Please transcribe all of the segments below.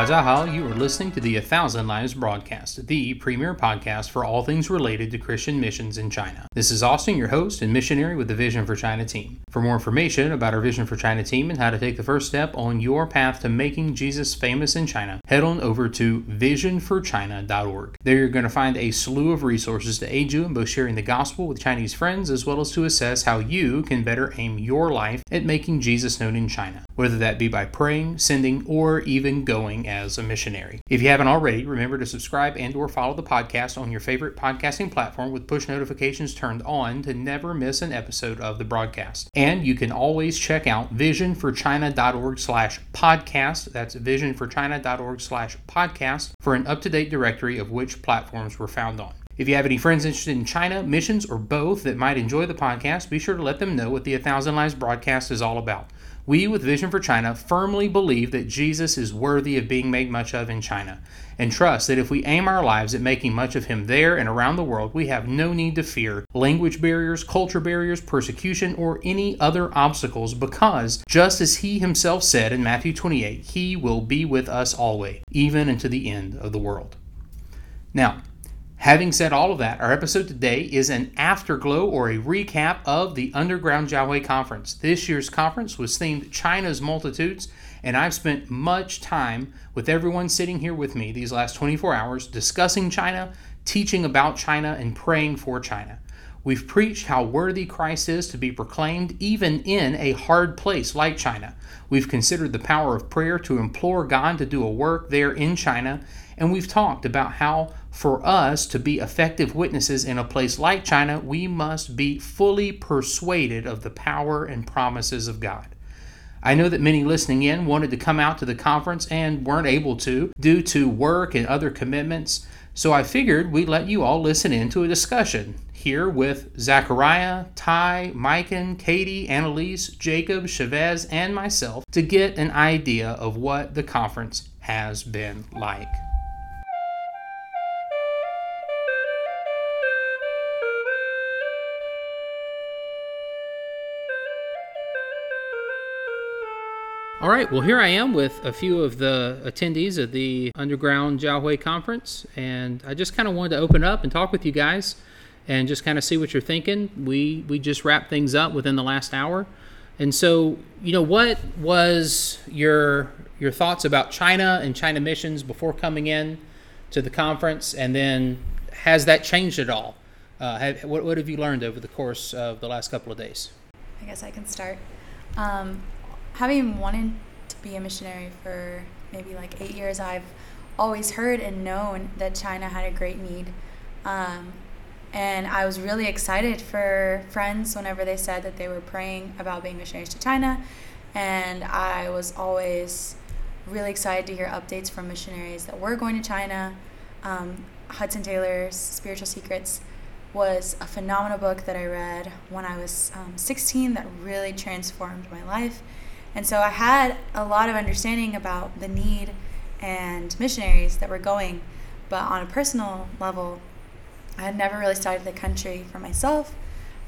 Dajiahao, you are listening to the A Thousand Lives broadcast, the premier podcast for all things related to Christian missions in China. This is Austin, your host and missionary with the Vision for China team. For more information about our Vision for China team and how to take the first step on your path to making Jesus famous in China, head on over to visionforchina.org. There you're going to find a slew of resources to aid you in both sharing the gospel with Chinese friends as well as to assess how you can better aim your life at making Jesus known in China, whether that be by praying, sending, or even going as a missionary. If you haven't already, remember to subscribe and or follow the podcast on your favorite podcasting platform with push notifications turned on to never miss an episode of the broadcast. And you can always check out visionforchina.org slash podcast. That's visionforchina.org slash podcast for an up-to-date directory of which platforms we're found on. If you have any friends interested in China, missions, or both that might enjoy the podcast, be sure to let them know what the A Thousand Lives broadcast is all about. We, with Vision for China, firmly believe that Jesus is worthy of being made much of in China, and trust that if we aim our lives at making much of him there and around the world, we have no need to fear language barriers, culture barriers, persecution, or any other obstacles, because, just as he himself said in Matthew 28, he will be with us always, even unto the end of the world. Now, Having said all of that, our episode today is an afterglow or a recap of the Underground Jiaohui Conference. This year's conference was themed China's Multitudes, and I've spent much time with everyone sitting here with me these last 24 hours discussing China, teaching about China, and praying for China. We've preached how worthy Christ is to be proclaimed even in a hard place like China. We've considered the power of prayer to implore God to do a work there in China, and we've talked about how for us to be effective witnesses in a place like China, we must be fully persuaded of the power and promises of God. I know that many listening in wanted to come out to the conference and weren't able to due to work and other commitments, so I figured we'd let you all listen in to a discussion here with Zachariah, Ty, Mikan, Katie, Annalise, Jacob, Chavez, and myself to get an idea of what the conference has been like. All right, well, here I am with a few of the attendees of the Underground Jiaohui Conference, and I just kind of wanted to open up and talk with you guys and just kind of see what you're thinking. We, we just wrapped things up within the last hour. And so, you know, what was your your thoughts about China and China missions before coming in to the conference, and then has that changed at all? Uh, have, what, what have you learned over the course of the last couple of days? I guess I can start. Um, having wanted to be a missionary for maybe like eight years, I've always heard and known that China had a great need. Um, and I was really excited for friends whenever they said that they were praying about being missionaries to China. And I was always really excited to hear updates from missionaries that were going to China. Um, Hudson Taylor's Spiritual Secrets was a phenomenal book that I read when I was um, 16 that really transformed my life. And so I had a lot of understanding about the need and missionaries that were going. But on a personal level, I had never really studied the country for myself.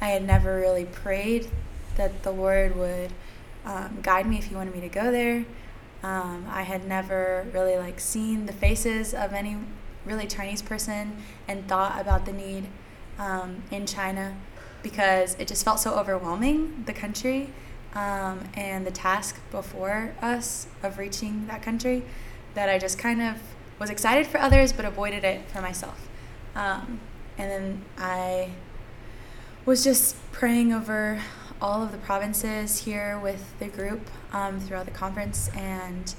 I had never really prayed that the Lord would um, guide me if He wanted me to go there. Um, I had never really like seen the faces of any really Chinese person and thought about the need um, in China because it just felt so overwhelming the country um, and the task before us of reaching that country that I just kind of was excited for others but avoided it for myself. Um, and then I was just praying over all of the provinces here with the group um, throughout the conference and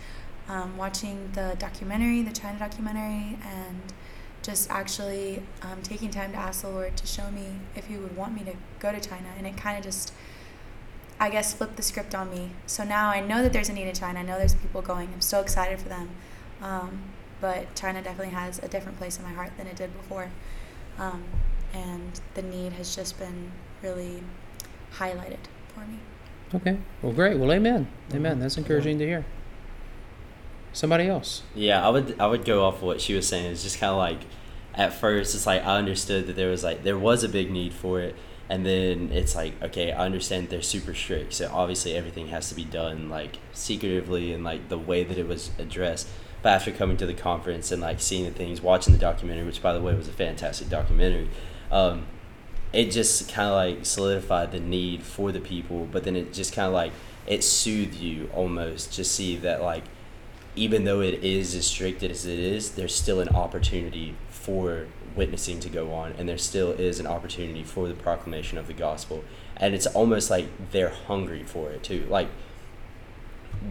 um, watching the documentary, the China documentary, and just actually um, taking time to ask the Lord to show me if He would want me to go to China. And it kind of just I guess, flipped the script on me. So now I know that there's a need in China. I know there's people going. I'm so excited for them. Um, but China definitely has a different place in my heart than it did before. Um, and the need has just been really highlighted for me. Okay. Well, great. Well, amen. Amen. That's encouraging to hear. Somebody else? Yeah, I would I would go off what she was saying. It's just kind of like, at first, it's like I understood that there was like there was a big need for it, and then it's like okay i understand they're super strict so obviously everything has to be done like secretively and like the way that it was addressed but after coming to the conference and like seeing the things, watching the documentary, which by the way was a fantastic documentary, um, it just kind of like solidified the need for the people. But then it just kind of like it soothed you almost to see that like even though it is as strict as it is, there's still an opportunity for witnessing to go on, and there still is an opportunity for the proclamation of the gospel. And it's almost like they're hungry for it too. Like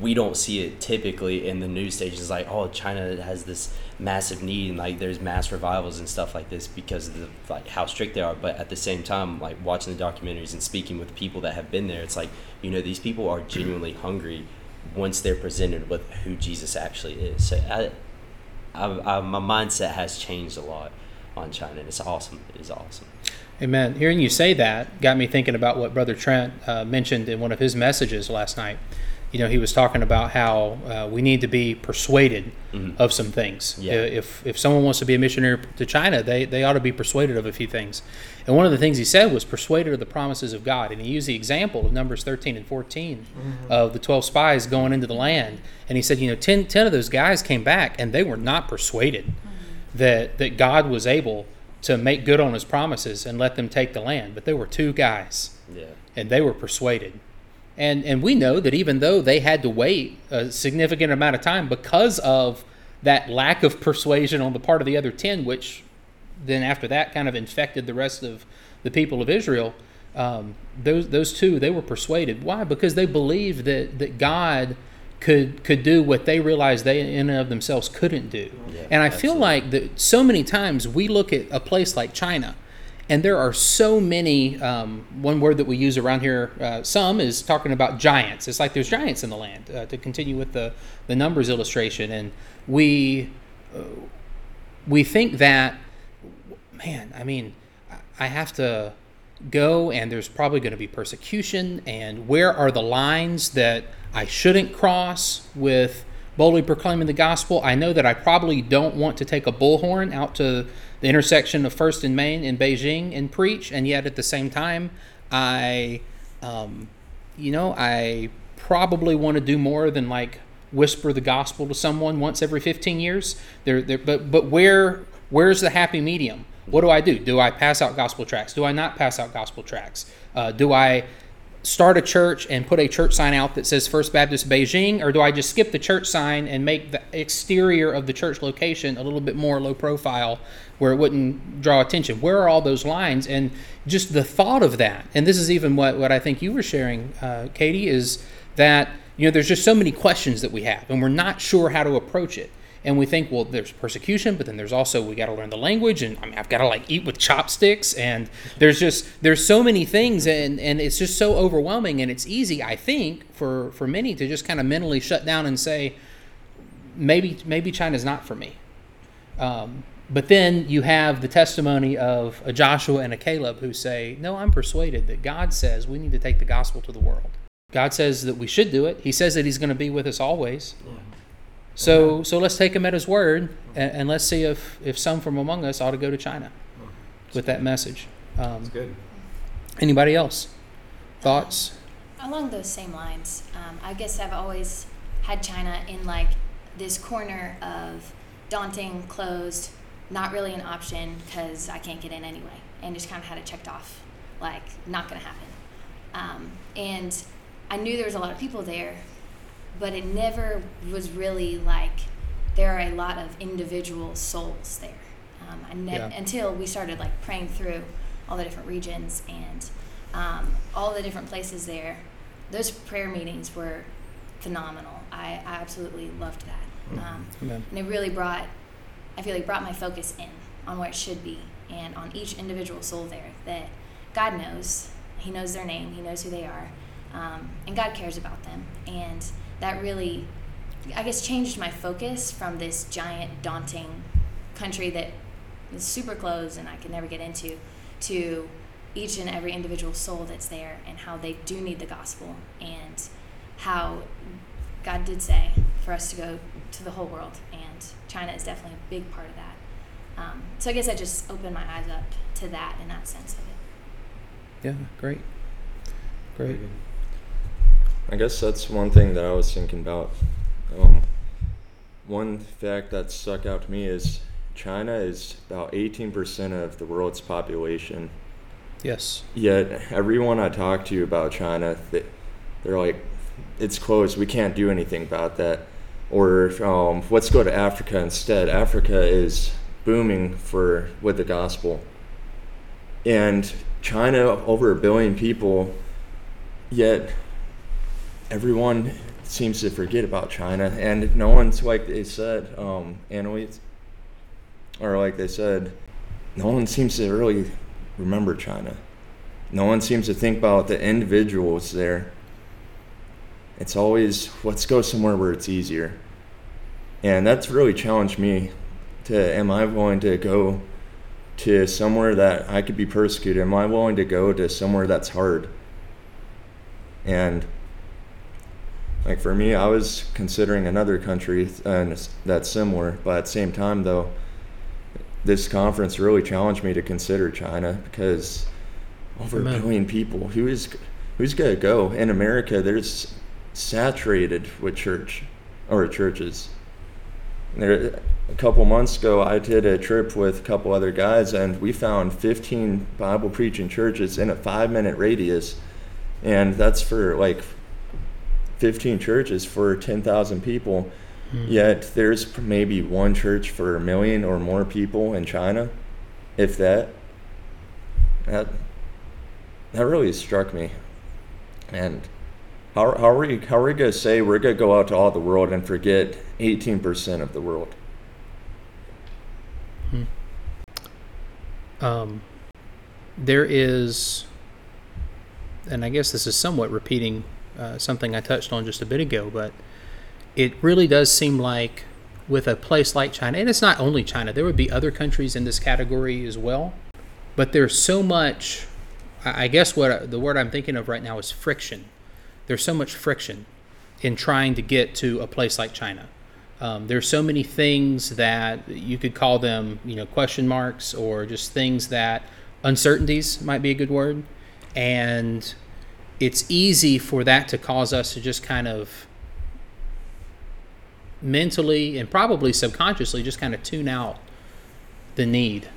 we don't see it typically in the news stations like oh china has this massive need and like there's mass revivals and stuff like this because of the, like how strict they are but at the same time like watching the documentaries and speaking with people that have been there it's like you know these people are genuinely hungry once they're presented with who jesus actually is so I, I, I, my mindset has changed a lot on china and it's awesome it is awesome amen hearing you say that got me thinking about what brother trent uh, mentioned in one of his messages last night you know, he was talking about how uh, we need to be persuaded mm-hmm. of some things. Yeah. If if someone wants to be a missionary to China, they they ought to be persuaded of a few things. And one of the things he said was persuaded of the promises of God. And he used the example of Numbers 13 and 14 mm-hmm. of the 12 spies going into the land. And he said, you know, 10, 10 of those guys came back and they were not persuaded mm-hmm. That that God was able to make good on his promises and let them take the land. But there were two guys. Yeah. And they were persuaded. And, and we know that even though they had to wait a significant amount of time because of that lack of persuasion on the part of the other 10, which then after that kind of infected the rest of the people of Israel, um, those, those two, they were persuaded. Why? Because they believed that, that God could, could do what they realized they in and of themselves couldn't do. Yeah, and I absolutely. feel like that so many times we look at a place like China and there are so many. Um, one word that we use around here, uh, some is talking about giants. It's like there's giants in the land. Uh, to continue with the the numbers illustration, and we uh, we think that, man. I mean, I have to go, and there's probably going to be persecution. And where are the lines that I shouldn't cross with? boldly proclaiming the gospel. I know that I probably don't want to take a bullhorn out to the intersection of First and Main in Beijing and preach, and yet at the same time, I, um, you know, I probably want to do more than like whisper the gospel to someone once every 15 years. There, there, but but where where's the happy medium? What do I do? Do I pass out gospel tracts? Do I not pass out gospel tracts? Uh, do I start a church and put a church sign out that says First Baptist Beijing, or do I just skip the church sign and make the exterior of the church location a little bit more low profile where it wouldn't draw attention? Where are all those lines? And just the thought of that, and this is even what, what I think you were sharing, uh, Katie, is that you know there's just so many questions that we have, and we're not sure how to approach it and we think well there's persecution but then there's also we got to learn the language and I mean, i've got to like eat with chopsticks and there's just there's so many things and and it's just so overwhelming and it's easy i think for for many to just kind of mentally shut down and say maybe maybe china's not for me. Um, but then you have the testimony of a joshua and a caleb who say no i'm persuaded that god says we need to take the gospel to the world. God says that we should do it. He says that he's going to be with us always. Yeah. So, so let's take him at his word, and, and, let's see if, if some from among us ought to go to China with that message. Um, That's good. Anybody else? Thoughts? Along those same lines, um, I guess I've always had China in like this corner of daunting, closed, not really an option because I can't get in anyway, and just kind of had it checked off, like not going to happen. Um, and I knew there was a lot of people there but it never was really like there are a lot of individual souls there. Um, I ne- yeah. until we started like praying through all the different regions and um, all the different places there. Those prayer meetings were phenomenal. I, I absolutely loved that. Mm. Um, and it really brought, I feel like brought my focus in on where it should be and on each individual soul there that God knows. He knows their name. He knows who they are. Um, and God cares about them. And that really, I guess, changed my focus from this giant, daunting country that is super closed and I could never get into to each and every individual soul that's there and how they do need the gospel and how God did say for us to go to the whole world, and China is definitely a big part of that. Um, so I guess I just opened my eyes up to that in that sense of it. Yeah, great. Great. I guess that's one thing that I was thinking about. Um, one fact that stuck out to me is China is about 18% of the world's population. Yes. Yet everyone I talk to about China, they, they're like, it's closed. We can't do anything about that. Or um, let's go to Africa instead. Africa is booming for with the gospel. And China, over a billion people, yet everyone seems to forget about China, and no one's like they said, um, or like they said, no one seems to really remember China. No one seems to think about the individuals there. It's always let's go somewhere where it's easier, and that's really challenged me. To am I willing to go to somewhere that I could be persecuted? Am I willing to go to somewhere that's hard? And like for me, I was considering another country and that's similar, but at the same time, though, this conference really challenged me to consider China because over Amen. a billion people, who is who's gonna go? In America, there's saturated with church or churches. There, a couple months ago, I did a trip with a couple other guys, and we found 15 Bible preaching churches in a five minute radius, and that's for like 15 churches for 10,000 people. Hmm. Yet there's maybe one church for a million or more people in China, if that. That that really struck me. And how, how are we how are we gonna say we're gonna go out to all the world and forget 18% of the world? Hmm. Um, there is, and I guess this is somewhat repeating uh, something I touched on just a bit ago, but it really does seem like with a place like China, and it's not only China, there would be other countries in this category as well, but there's so much. I guess what the word I'm thinking of right now is friction. There's so much friction in trying to get to a place like China. Um, there's so many things that you could call them, you know, question marks or just things that uncertainties might be a good word, and it's easy for that to cause us to just kind of mentally and probably subconsciously just kind of tune out the need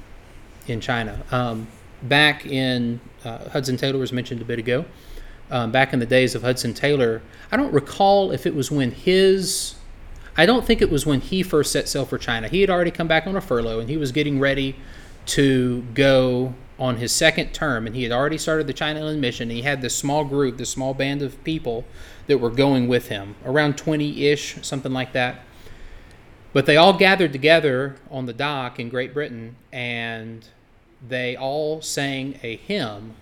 in China. Um, back in uh, Hudson Taylor was mentioned a bit ago. Um, back in the days of Hudson Taylor, I don't recall if it was when his. I don't think it was when he first set sail for China. He had already come back on a furlough and he was getting ready to go on his second term, and he had already started the China Inland Mission. he had this small group, this small band of people that were going with him, around 20 ish, something like that. But they all gathered together on the dock in Great Britain, and they all sang a hymn,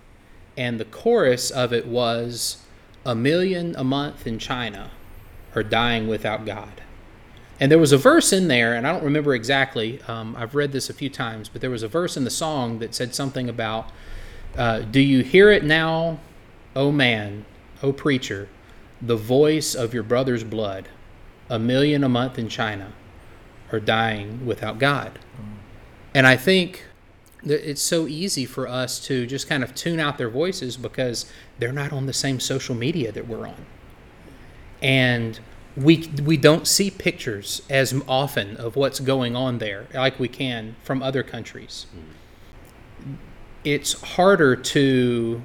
and the chorus of it was, A million a month in China are dying without God. And there was a verse in there, and I don't remember exactly. Um, I've read this a few times, but there was a verse in the song that said something about, uh, "Do you hear it now, O man, O preacher, the voice of your brother's blood? A million a month in China are dying without God." And I think that it's so easy for us to just kind of tune out their voices because they're not on the same social media that we're on. And we we don't see pictures as often of what's going on there like we can from other countries. It's harder to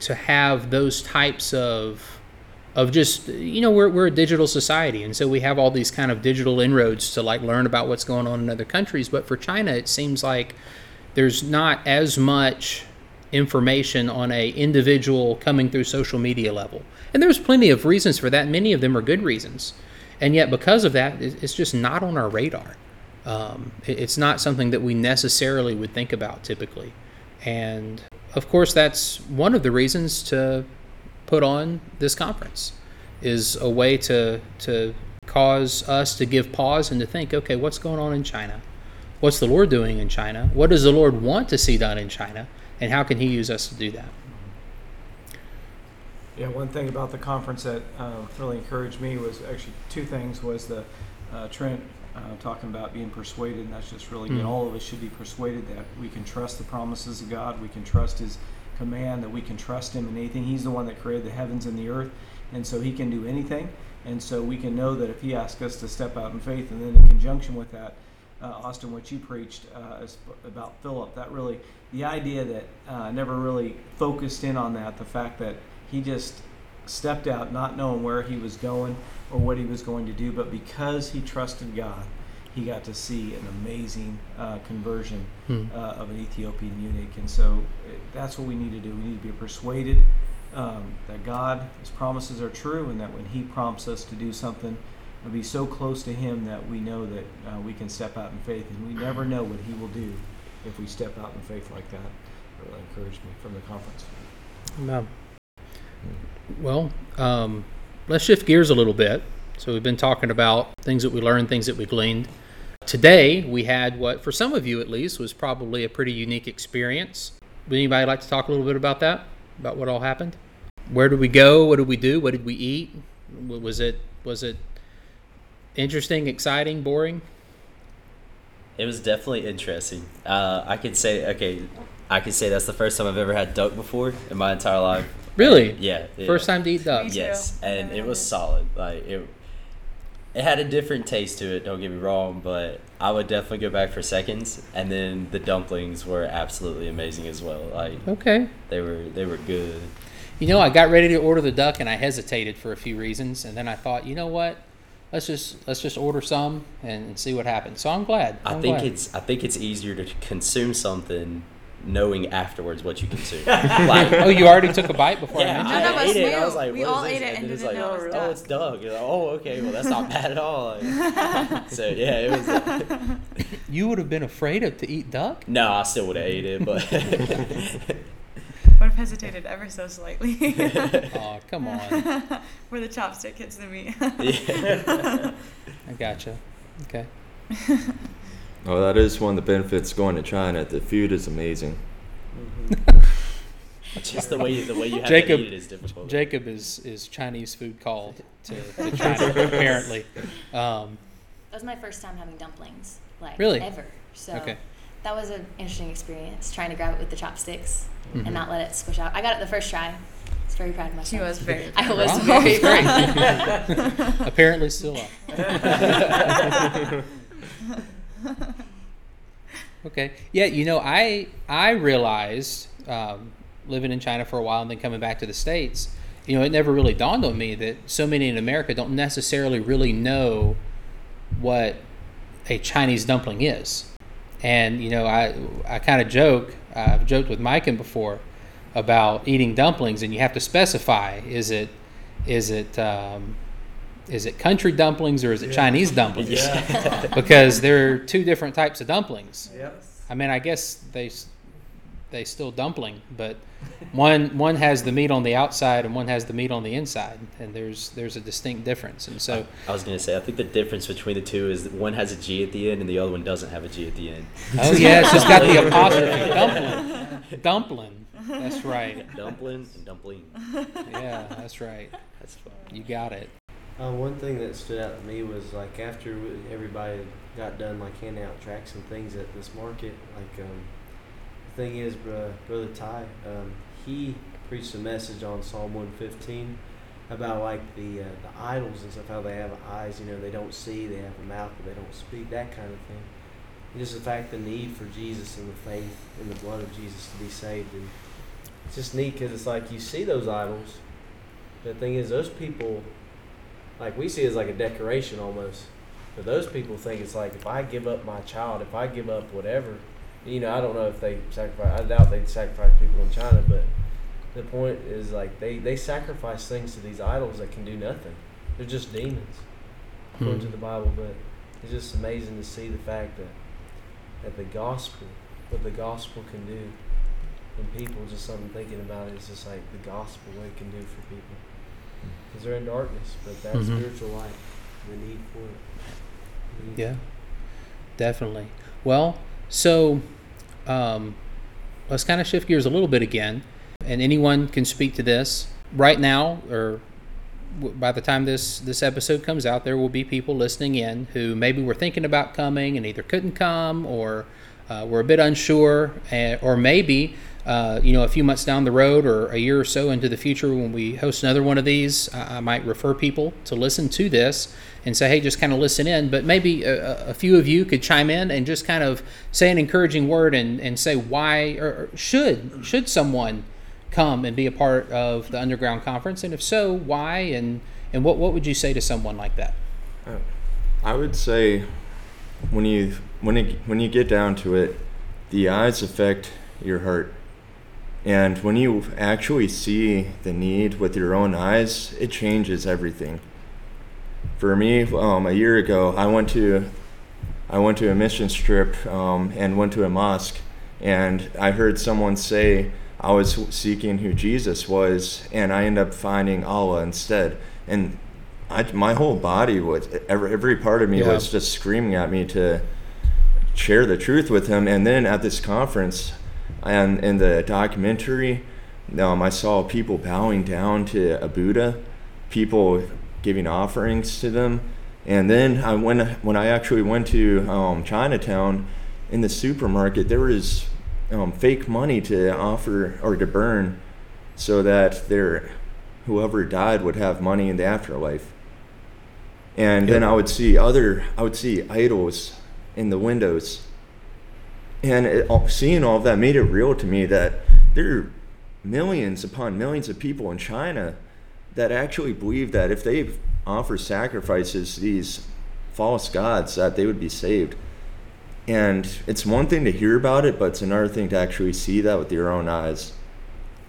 to have those types of of just you know we're we're a digital society and so we have all these kind of digital inroads to like learn about what's going on in other countries but for China it seems like there's not as much information on a individual coming through social media level and there's plenty of reasons for that. Many of them are good reasons. And yet, because of that, it's just not on our radar. Um, it's not something that we necessarily would think about typically. And of course, that's one of the reasons to put on this conference is a way to to cause us to give pause and to think, okay, what's going on in China? What's the Lord doing in China? What does the Lord want to see done in China? And how can He use us to do that? Yeah, one thing about the conference that uh, really encouraged me was actually two things. Was the uh, Trent uh, talking about being persuaded, and that's just really mm. good. All of us should be persuaded that we can trust the promises of God, we can trust His command, that we can trust Him in anything. He's the one that created the heavens and the earth, and so He can do anything. And so we can know that if He asks us to step out in faith, and then in conjunction with that, uh, Austin, what you preached uh, about Philip, that really, the idea that uh, never really focused in on that, the fact that he just stepped out not knowing where he was going or what he was going to do, but because he trusted God, he got to see an amazing uh, conversion Hmm. uh, of an Ethiopian eunuch. And so uh, that's what we need to do. We need to be persuaded um, that God, His promises are true, and that when He prompts us to do something, we'll be so close to Him that we know that uh, we can step out in faith. And we never know what He will do if we step out in faith like that. That really encouraged me from the conference. Um, well, um, let's shift gears a little bit. So we've been talking about things that we learned, things that we gleaned. Today we had what, for some of you at least, was probably a pretty unique experience. Would anybody like to talk a little bit about that? About what all happened? Where did we go? What did we do? What did we eat? Was it was it interesting, exciting, boring? It was definitely interesting. Uh, I could say, okay, I can say that's the first time I've ever had duck before in my entire life. Really? Yeah. yeah. First time to eat duck. Me too. Yes, and it was solid. Like it, it had a different taste to it. Don't get me wrong, but I would definitely go back for seconds. And then the dumplings were absolutely amazing as well. Like Okay. they were, they were good. You know, I got ready to order the duck and I hesitated for a few reasons, and then I thought, you know what? Let's just let's just order some and see what happens. So I'm glad. I I'm think glad. it's, I think it's easier to consume something knowing afterwards what you consume. like, Oh, you already took a bite before yeah, I mentioned of I ate it. and I was like, We what is all this? ate it and and it's like, know it oh, it's duck. You're like, oh, okay, well that's not bad at all. Like, so yeah, it was. it. You would have been afraid of to eat duck. no, I still would have ate it, but Would have hesitated ever so slightly. Oh, come on. Where the chopstick hits the meat. yeah. I gotcha. Okay. Oh, that is one of the benefits going to China. The food is amazing. just the way the way you have Jacob- to eat it is difficult. Jacob is is Chinese food called to, to China apparently. Um, That was my first time having dumplings, like Really? ever. So Okay. that was an interesting experience trying to grab it with the chopsticks Mhm. and not let it squish out. I got it the first try. I was very proud of myself. She was very I was Wow, very proud. apparently still up. Okay. Yeah, you know, I I realized um, living in China for a while and then coming back to the states, you know, it never really dawned on me that so many in America don't necessarily really know what a Chinese dumpling is. And you know, I I kind of joke. I've joked with Mike before about eating dumplings, and you have to specify: is it is it um, is it country dumplings or is it Chinese dumplings? Yeah. because there are two different types of dumplings. Yep. I mean, I guess they s- they still dumpling, but one one has the meat on the outside and one has the meat on the inside, and there's there's a distinct difference. And so, I was gonna say I think the difference between the two is that one has a G at the end and the other one doesn't have a G at the end. oh yeah, it's just got the apostrophe dumpling, dumpling. That's right. Dumpling and dumpling. Yeah, that's right. That's fun. You got it. Uh, one thing that stood out to me was like after everybody got done like handing out tracts and things at this market, like um, the thing is, bro, brother Ty, um, he preached a message on Psalm one fifteen about like the uh, the idols and stuff, how they have eyes, you know, they don't see, they have a mouth, but they don't speak, that kind of thing. And just the fact, the need for Jesus and the faith in the blood of Jesus to be saved, and it's just neat because it's like you see those idols. The thing is, those people like we see it as like a decoration almost. But those people think it's like if I give up my child, if I give up whatever, you know, I don't know if they sacrifice. I doubt they'd sacrifice people in China, but the point is like they they sacrifice things to these idols that can do nothing. They're just demons, according to Hmm. the Bible. But it's just amazing to see the fact that that the gospel, what the gospel can do, and people just something thinking about it is just like the gospel what it can do for people because they're in darkness, but that Mhm. spiritual light, the need for it. Need- Yeah, definitely. Well, so um, let's kind of shift gears a little bit again, and anyone can speak to this right now, or by the time this this episode comes out, there will be people listening in who maybe were thinking about coming and either couldn't come or uh, were a bit unsure, and, or maybe uh, you know, a few months down the road or a year or so into the future, when we host another one of these, I, I might refer people to listen to this and say, hey, just kind of listen in. But maybe a, a, few of you could chime in and just kind of say an encouraging word and, and say why or should should someone come and be a part of the underground conference, and if so, why and and what what would you say to someone like that? I would say when you when it, when you get down to it, the eyes affect your heart. And when you actually see the need with your own eyes, it changes everything. For me, um, a year ago, I went to I went to a mission trip um, and went to a mosque, and I heard someone say I was seeking who Jesus was, and I ended up finding Allah instead. And I, my whole body was every, every part of me yeah. was just screaming at me to share the truth with him. And then at this conference, and in the documentary, um, I saw people bowing down to a Buddha, people giving offerings to them. And then I went, when I actually went to um, Chinatown in the supermarket, there was um, fake money to offer or to burn so that their whoever died would have money in the afterlife. And then I would see other, I would see idols in the windows and it, seeing all of that made it real to me that there are millions upon millions of people in China that actually believe that if they offer sacrifices to these false gods, that they would be saved. And it's one thing to hear about it, but it's another thing to actually see that with your own eyes.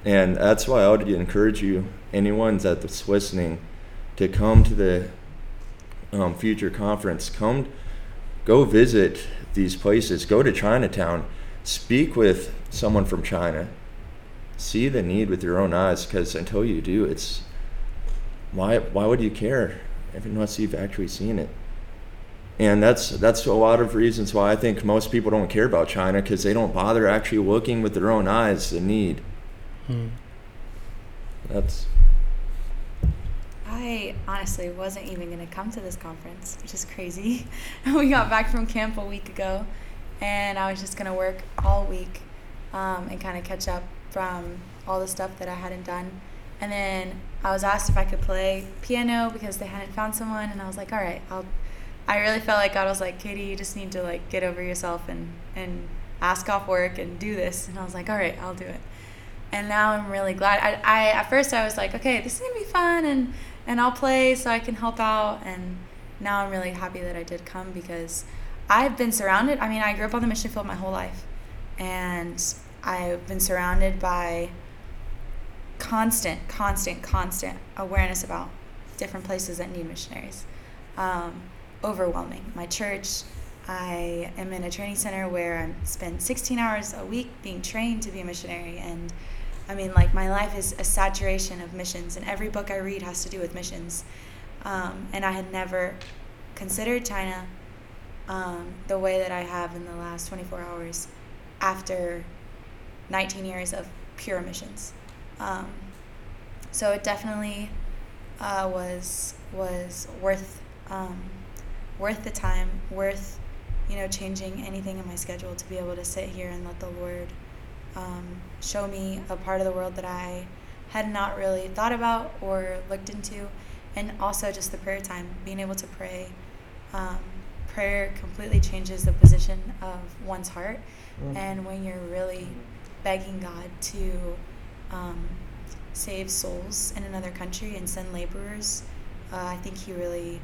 And that's why I would encourage you, anyone that's listening, to come to the um, future conference. Come, go visit these places, go to Chinatown, speak with someone from China, see the need with your own eyes, because until you do, it's why why would you care unless you've actually seen it? And that's that's a lot of reasons why I think most people don't care about China because they don't bother actually looking with their own eyes the need. Hmm. That's I honestly wasn't even going to come to this conference, which is crazy. we got back from camp a week ago, and I was just going to work all week um, and kind of catch up from all the stuff that I hadn't done. And then I was asked if I could play piano because they hadn't found someone, and I was like, all right, I'll. I really felt like God was like, Katie, you just need to like get over yourself and and ask off work and do this. And I was like, all right, I'll do it. And now I'm really glad. I, I at first I was like, okay, this is gonna be fun, and and I'll play so I can help out. And now I'm really happy that I did come because I've been surrounded. I mean, I grew up on the mission field my whole life, and I've been surrounded by constant, constant, constant awareness about different places that need missionaries. Um, overwhelming. My church, I am in a training center where I spend 16 hours a week being trained to be a missionary, and I mean, like my life is a saturation of missions, and every book I read has to do with missions. Um, and I had never considered China um, the way that I have in the last 24 hours after 19 years of pure missions. Um, so it definitely uh, was was worth um, worth the time, worth you know changing anything in my schedule to be able to sit here and let the Lord um, show me a part of the world that I had not really thought about or looked into. And also just the prayer time, being able to pray. Um, prayer completely changes the position of one's heart. Mm-hmm. And when you're really begging God to um, save souls in another country and send laborers, uh, I think He really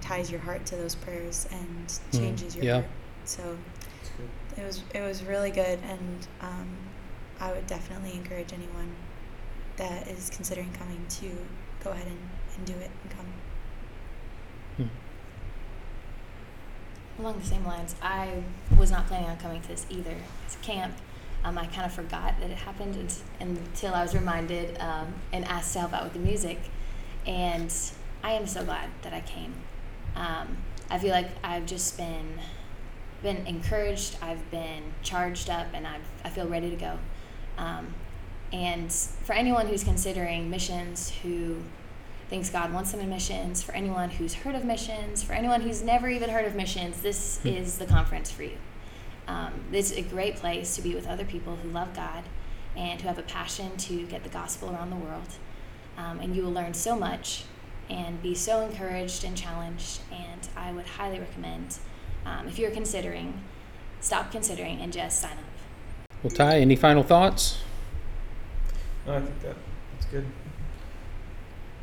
ties your heart to those prayers and mm. changes mm, your yeah. heart. So it was it was really good, and um, I would definitely encourage anyone that is considering coming to go ahead and, and do it and come. Hmm. Along the same lines, I was not planning on coming to this either. It's camp. Um, I kind of forgot that it happened until I was reminded um, and asked to help out with the music. And I am so glad that I came. Um, I feel like I've just been been encouraged. I've been charged up, and I've, I feel ready to go. Um, and for anyone who's considering missions, who thinks God wants them in missions, for anyone who's heard of missions, for anyone who's never even heard of missions, this hmm. is the conference for you. Um, this is a great place to be with other people who love God and who have a passion to get the gospel around the world. Um, and you will learn so much and be so encouraged and challenged. And I would highly recommend, um, if you're considering, stop considering and just sign up. Well, Ty, any final thoughts? No, I think that that's good.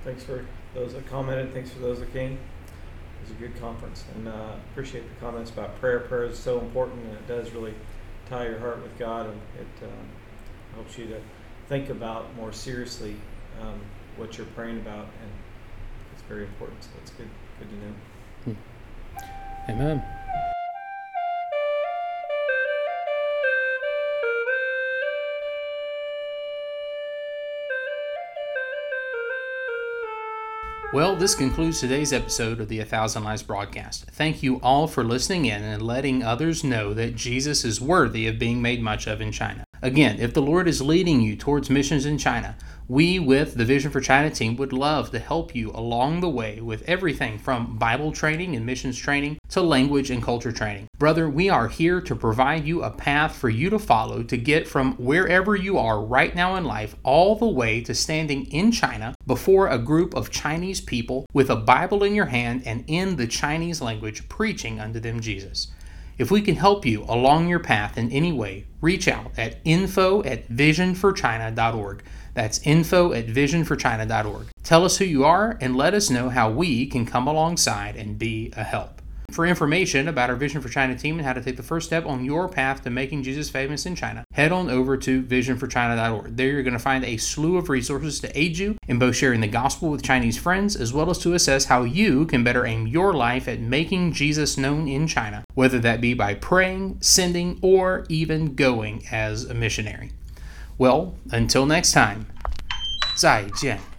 Thanks for those that commented. Thanks for those that came. It was a good conference, and uh, appreciate the comments about prayer. Prayer is so important, and it does really tie your heart with God, and it um, helps you to think about more seriously um, what you're praying about, and it's very important. So that's good, good to know. Amen. Well, this concludes today's episode of the A Thousand Lives broadcast. Thank you all for listening in and letting others know that Jesus is worthy of being made much of in China. Again, if the Lord is leading you towards missions in China, we with the Vision for China team would love to help you along the way with everything from Bible training and missions training to language and culture training. Brother, we are here to provide you a path for you to follow to get from wherever you are right now in life all the way to standing in China before a group of Chinese people with a Bible in your hand and in the Chinese language preaching unto them Jesus. If we can help you along your path in any way, reach out at info at visionforchina.org. That's info at visionforchina.org. Tell us who you are and let us know how we can come alongside and be a help. For information about our Vision for China team and how to take the first step on your path to making Jesus famous in China, head on over to visionforchina.org. There you're going to find a slew of resources to aid you in both sharing the gospel with Chinese friends as well as to assess how you can better aim your life at making Jesus known in China, whether that be by praying, sending, or even going as a missionary. Well, until next time, 再见。